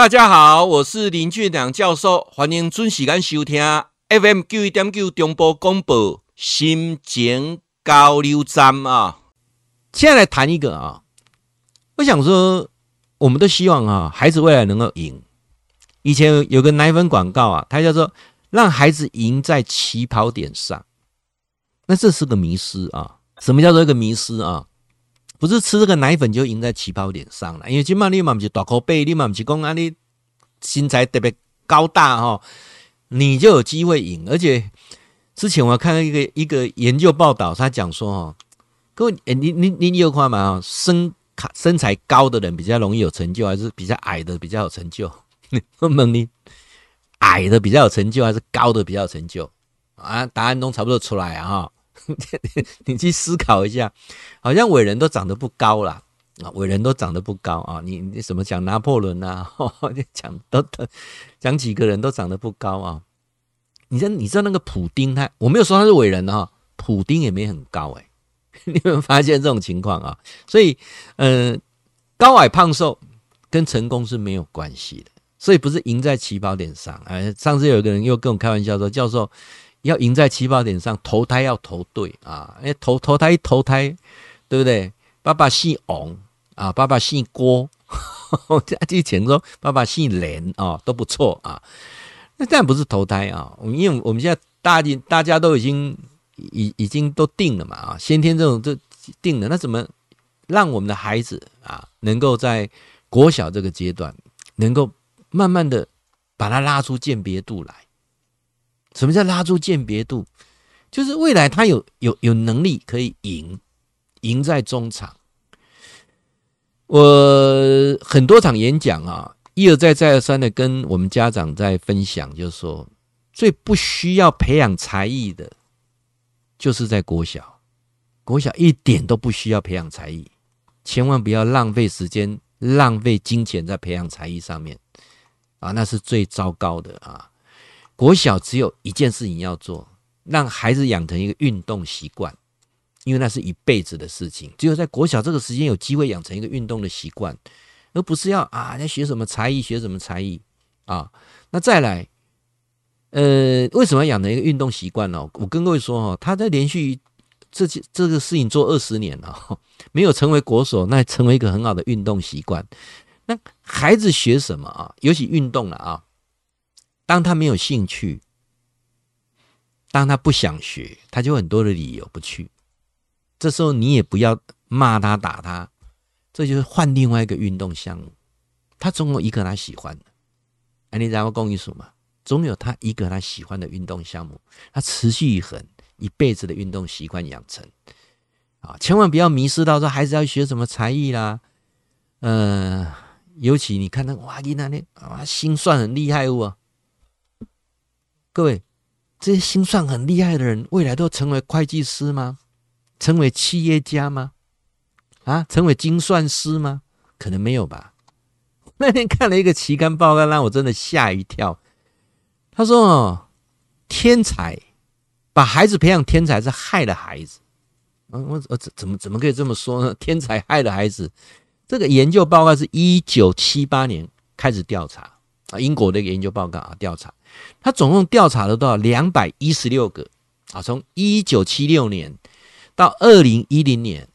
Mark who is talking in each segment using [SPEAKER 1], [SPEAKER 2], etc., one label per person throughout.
[SPEAKER 1] 大家好，我是林俊良教授，欢迎准时间收听 FM 九一点九中波广播心情交流站啊。现在来谈一个啊，我想说，我们都希望啊，孩子未来能够赢。以前有个奶粉广告啊，它叫做“让孩子赢在起跑点上”，那这是个迷思啊。什么叫做一个迷思啊？不是吃这个奶粉就赢在起跑点上了，因为起码你嘛不是大口背，你嘛不是讲啊你身材特别高大哈，你就有机会赢。而且之前我看到一个一个研究报道，他讲说哈，各位，哎你你你有看吗？身身材高的人比较容易有成就，还是比较矮的比较有成就？问你，矮的比较有成就，还是高的比较有成就？啊，答案都差不多出来啊哈。你去思考一下，好像伟人都长得不高啦，啊，伟人都长得不高啊。你你什么讲拿破仑啊？讲都都讲几个人都长得不高啊。你知道你知道那个普丁他，我没有说他是伟人哈，普丁也没很高哎。你有没有发现这种情况啊？所以，嗯、呃，高矮胖瘦跟成功是没有关系的，所以不是赢在起跑点上。哎，上次有一个人又跟我开玩笑说，教授。要赢在起跑点上，投胎要投对啊！哎，投投胎投胎，对不对？爸爸姓王啊，爸爸姓郭，之前说爸爸姓连啊，都不错啊。那这样不是投胎啊？因为我们现在大家大家都已经已已经都定了嘛啊，先天这种就定了。那怎么让我们的孩子啊，能够在国小这个阶段，能够慢慢的把他拉出鉴别度来？什么叫拉住鉴别度？就是未来他有有有能力可以赢，赢在中场。我很多场演讲啊，一而再再而三的跟我们家长在分享，就是说最不需要培养才艺的，就是在国小，国小一点都不需要培养才艺，千万不要浪费时间、浪费金钱在培养才艺上面啊，那是最糟糕的啊。国小只有一件事情要做，让孩子养成一个运动习惯，因为那是一辈子的事情。只有在国小这个时间有机会养成一个运动的习惯，而不是要啊，要学什么才艺，学什么才艺啊。那再来，呃，为什么要养成一个运动习惯呢？我跟各位说哈，他在连续这这个事情做二十年了，没有成为国手，那成为一个很好的运动习惯。那孩子学什么啊？尤其运动了啊。当他没有兴趣，当他不想学，他就很多的理由不去。这时候你也不要骂他打他，这就是换另外一个运动项目。他总有一个他喜欢的，哎，你知道我跟你说嘛？总有他一个他喜欢的运动项目，他持续很一辈子的运动习惯养成啊！千万不要迷失到说孩子要学什么才艺啦，嗯、尤其你看那哇，你那里啊，心算很厉害哦。各位，这些心算很厉害的人，未来都成为会计师吗？成为企业家吗？啊，成为精算师吗？可能没有吧。那天看了一个期刊报告，让我真的吓一跳。他说：“哦，天才把孩子培养天才是害了孩子。”嗯，我我怎怎么怎么可以这么说呢？天才害了孩子。这个研究报告是一九七八年开始调查啊，英国的一个研究报告啊，调查。他总共调查了多少？两百一十六个啊！从一九七六年到二零一零年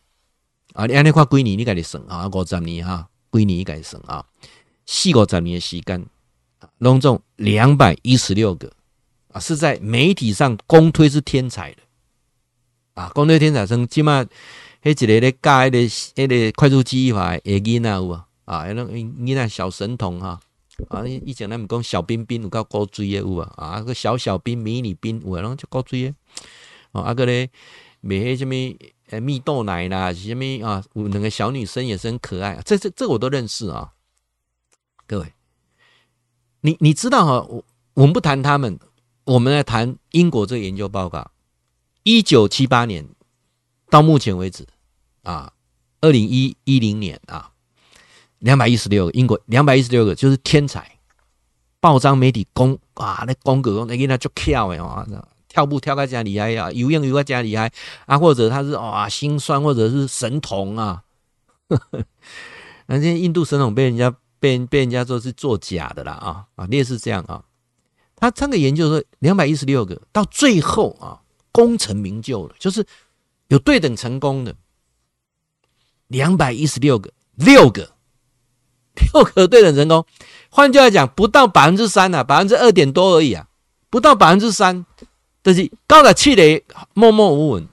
[SPEAKER 1] 啊，你按那块归你，你赶紧省啊，五十年哈，归你赶紧省啊，四五十年的时间，拢总两百一十六个啊，是在媒体上公推是天才的啊，公推天才生，起码迄一个咧教迄个迄个快速记忆法的囡仔有啊啊，那囡仔小神童哈。啊！啊以前咱们讲小彬彬有够古锥的有啊，啊个小小彬、迷你彬有啊，拢就古锥的。哦，啊个咧卖迄什么诶蜜豆奶啦，是什么啊？有两个小女生也是很可爱，这这这我都认识啊。各位，你你知道哈？我我们不谈他们，我们来谈英国这个研究报告。一九七八年到目前为止啊，二零一一零年啊。两百一十六个英国，两百一十六个就是天才，报章媒体公啊，那公格那囡仔就跳哎啊，跳步跳个加厉害呀，游泳游个加厉害啊，或者他是哇心酸或者是神童啊，那些印度神童被人家被被被人家说是作假的啦啊啊，列是这样啊。他这个研究说，两百一十六个到最后啊，功成名就了，就是有对等成功的两百一十六个，六个六可对等成功。换句话讲，不到百分之三啊，百分之二点多而已啊，不到百分之三，就是高的气雷默默无闻。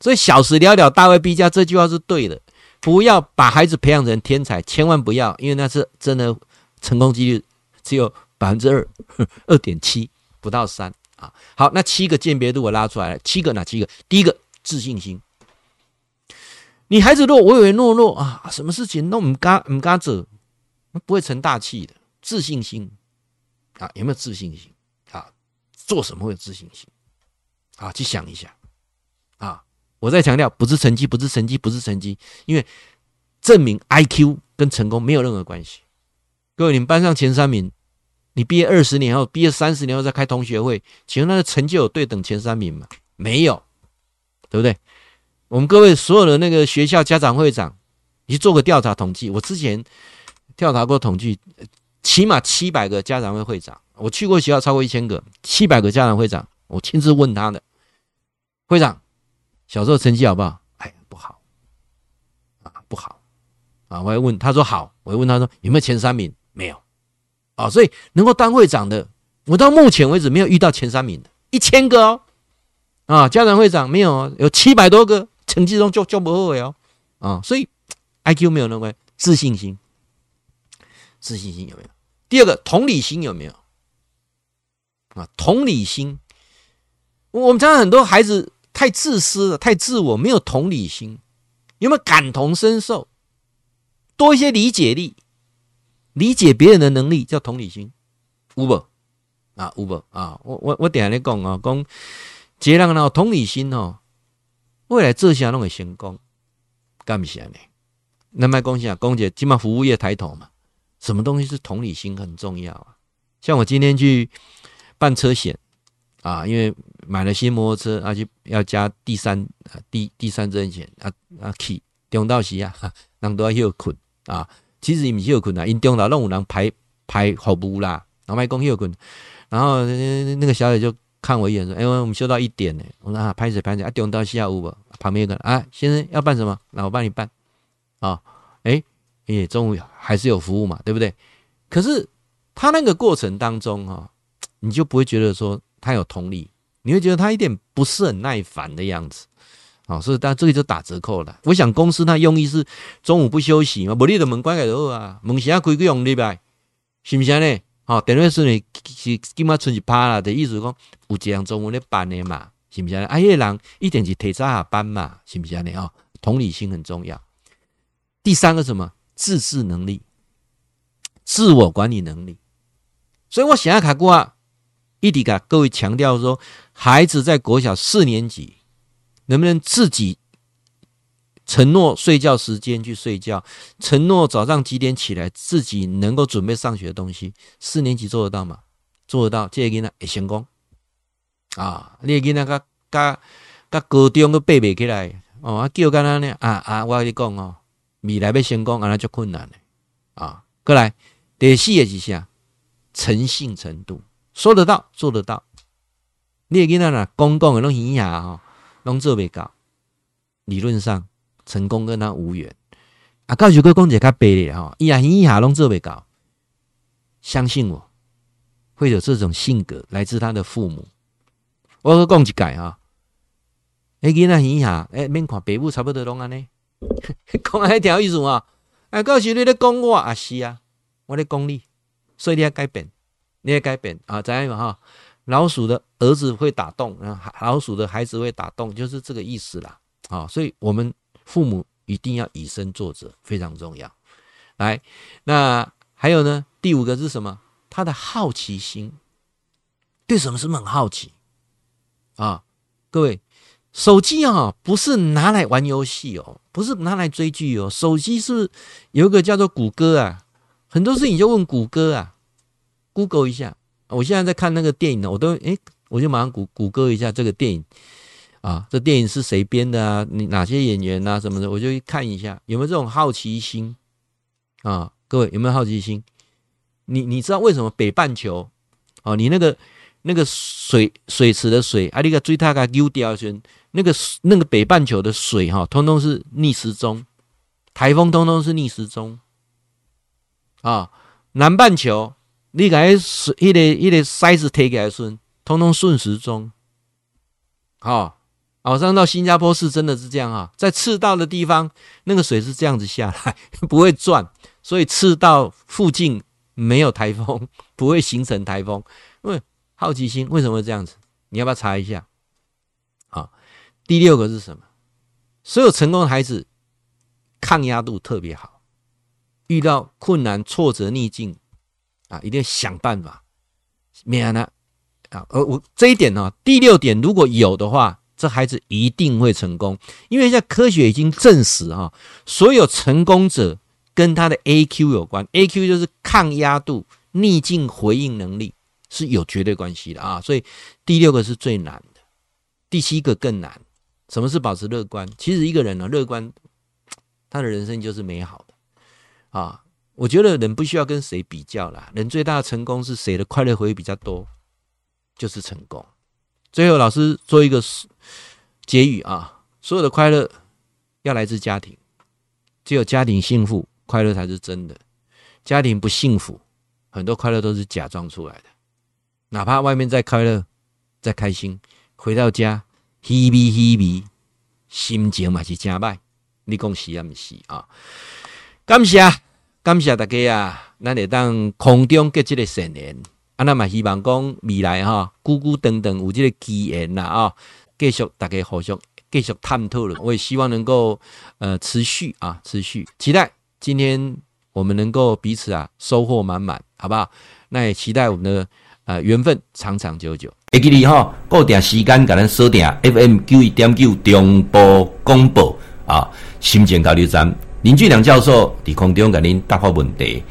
[SPEAKER 1] 所以小时了了，大未必佳，这句话是对的。不要把孩子培养成天才，千万不要，因为那是真的成功几率只有百分之二，二点七，不到三啊。好，那七个鉴别度我拉出来了，七个哪七个？第一个自信心，你孩子若唯唯诺诺啊，什么事情都唔敢唔敢做，不会成大器的。自信心啊，有没有自信心啊？做什么会有自信心？啊，去想一下啊。我再强调，不是成绩，不是成绩，不是成绩，因为证明 IQ 跟成功没有任何关系。各位，你们班上前三名，你毕业二十年后，毕业三十年后再开同学会，请问那个成就有对等前三名吗？没有，对不对？我们各位所有的那个学校家长会长，你去做个调查统计，我之前调查过统计，起码七百个家长会会长，我去过学校超过一千个，七百个家长会长，我亲自问他的会长。小时候成绩好不好？哎，不好啊，不好啊！我还问他说好，我还问他说有没有前三名？没有啊！所以能够当会长的，我到目前为止没有遇到前三名的，一千个哦啊！家长会长没有，有七百多个，成绩中就就不后悔哦啊！所以 IQ 没有那么自信心，自信心有没有？第二个同理心有没有啊？同理心，我们常常很多孩子。太自私了，太自我，没有同理心，有没有感同身受？多一些理解力，理解别人的能力叫同理心。有无啊？有无啊？我我我等下来讲啊，讲一个人有同理心哦，未来做啥拢会成功，干不起来呢？那么讲啥？讲姐，起码服务业抬头嘛，什么东西是同理心很重要啊？像我今天去办车险。啊，因为买了新摩托车，而、且要加第三啊第第三责任险啊啊去中到时啊，人都要休困啊。其实伊唔休困啊，因中岛拢有人排排服务啦，然后卖讲休困。然后那个小姐就看我一眼说：“哎，我们休到一点呢。”我说：“啊，拍谁拍谁啊？中岛下午吧。”旁边一个人啊，先生要办什么？那我帮你办啊。哎，也中午还是有服务嘛，对不对？可是他那个过程当中哈，你就不会觉得说。他有同理，你会觉得他一点不是很耐烦的样子，啊，所以但这个就打折扣了。我想公司他用意是中午不休息嘛，不你的门关开就好啊，门先开个用礼拜，是不是呢？好，等于是你是今嘛出去趴了的意思讲，有这样中午的班的嘛，是不是呢？啊，那个人一点就提早下班嘛，是不是呢？啊，同理心很重要。第三个什么？自制能力，自我管理能力。所以我想要卡古啊。一直给各位强调说，孩子在国小四年级能不能自己承诺睡觉时间去睡觉，承诺早上几点起来，自己能够准备上学的东西，四年级做得到吗？做得到，这个囡仔会成功啊！你个囡仔甲甲甲高中都背不起来哦，啊叫干那呢？啊啊！我跟你讲哦，未来要成功，啊那就困难的啊！过来，第四个是啥？诚信程度。说得到，做得到。你也跟他讲，公共的东西呀，哈，拢做未到。理论上，成功跟他无缘。啊，告诉各位公姐，较白的哈，一呀一下拢做未到。相信我，会有这种性格来自他的父母。我讲一解哈，哎，跟他一下，哎，免看北母差不多拢安尼，讲还挺有意思啊。哎，告诉你咧讲我啊，是啊，我咧讲你，所以你要改变。你也改变啊，怎样哈？老鼠的儿子会打洞，老鼠的孩子会打洞，就是这个意思啦。啊，所以我们父母一定要以身作则，非常重要。来，那还有呢？第五个是什么？他的好奇心，对什么什么很好奇啊？各位，手机啊，不是拿来玩游戏哦，不是拿来追剧哦，手机是有一个叫做谷歌啊，很多事情就问谷歌啊。Google 一下，我现在在看那个电影呢，我都诶，我就马上谷谷歌一下这个电影啊，这电影是谁编的啊？你哪些演员啊什么的，我就看一下有没有这种好奇心啊？各位有没有好奇心？你你知道为什么北半球哦，你那个那个水水池的水啊，那个最大概丢掉去，那个那个北半球的水哈，通通是逆时钟，台风通通是逆时钟啊。南半球你个水一个一个塞子贴给来顺，通通顺时钟。好，好像到新加坡是真的是这样啊，在赤道的地方，那个水是这样子下来，不会转，所以赤道附近。没有台风，不会形成台风。因为好奇心，为什么会这样子？你要不要查一下？好，第六个是什么？所有成功的孩子，抗压度特别好，遇到困难、挫折、逆境啊，一定要想办法。免了啊，而，我这一点呢、哦，第六点如果有的话，这孩子一定会成功，因为现在科学已经证实啊，所有成功者。跟他的 AQ 有关，AQ 就是抗压度、逆境回应能力是有绝对关系的啊。所以第六个是最难的，第七个更难。什么是保持乐观？其实一个人呢，乐观，他的人生就是美好的啊。我觉得人不需要跟谁比较啦，人最大的成功是谁的快乐回忆比较多，就是成功。最后，老师做一个结语啊：所有的快乐要来自家庭，只有家庭幸福。快乐才是真的，家庭不幸福，很多快乐都是假装出来的。哪怕外面再快乐、再开心，回到家，稀微稀微，心情嘛是真歹。你讲是啊，毋是啊？感谢感谢大家啊！咱会当空中结这个善缘，啊，那么希望讲未来哈，久久等等有这个机缘啦啊，继续大家互相继续探讨了。我也希望能够呃持续啊，持续期待。今天我们能够彼此啊收获满满，好不好？那也期待我们的呃缘分长长久久。会记得哈，固定时间给咱锁定 FM 九一点九中波广播啊，新店交流站林俊良教授在空中给您答复问题。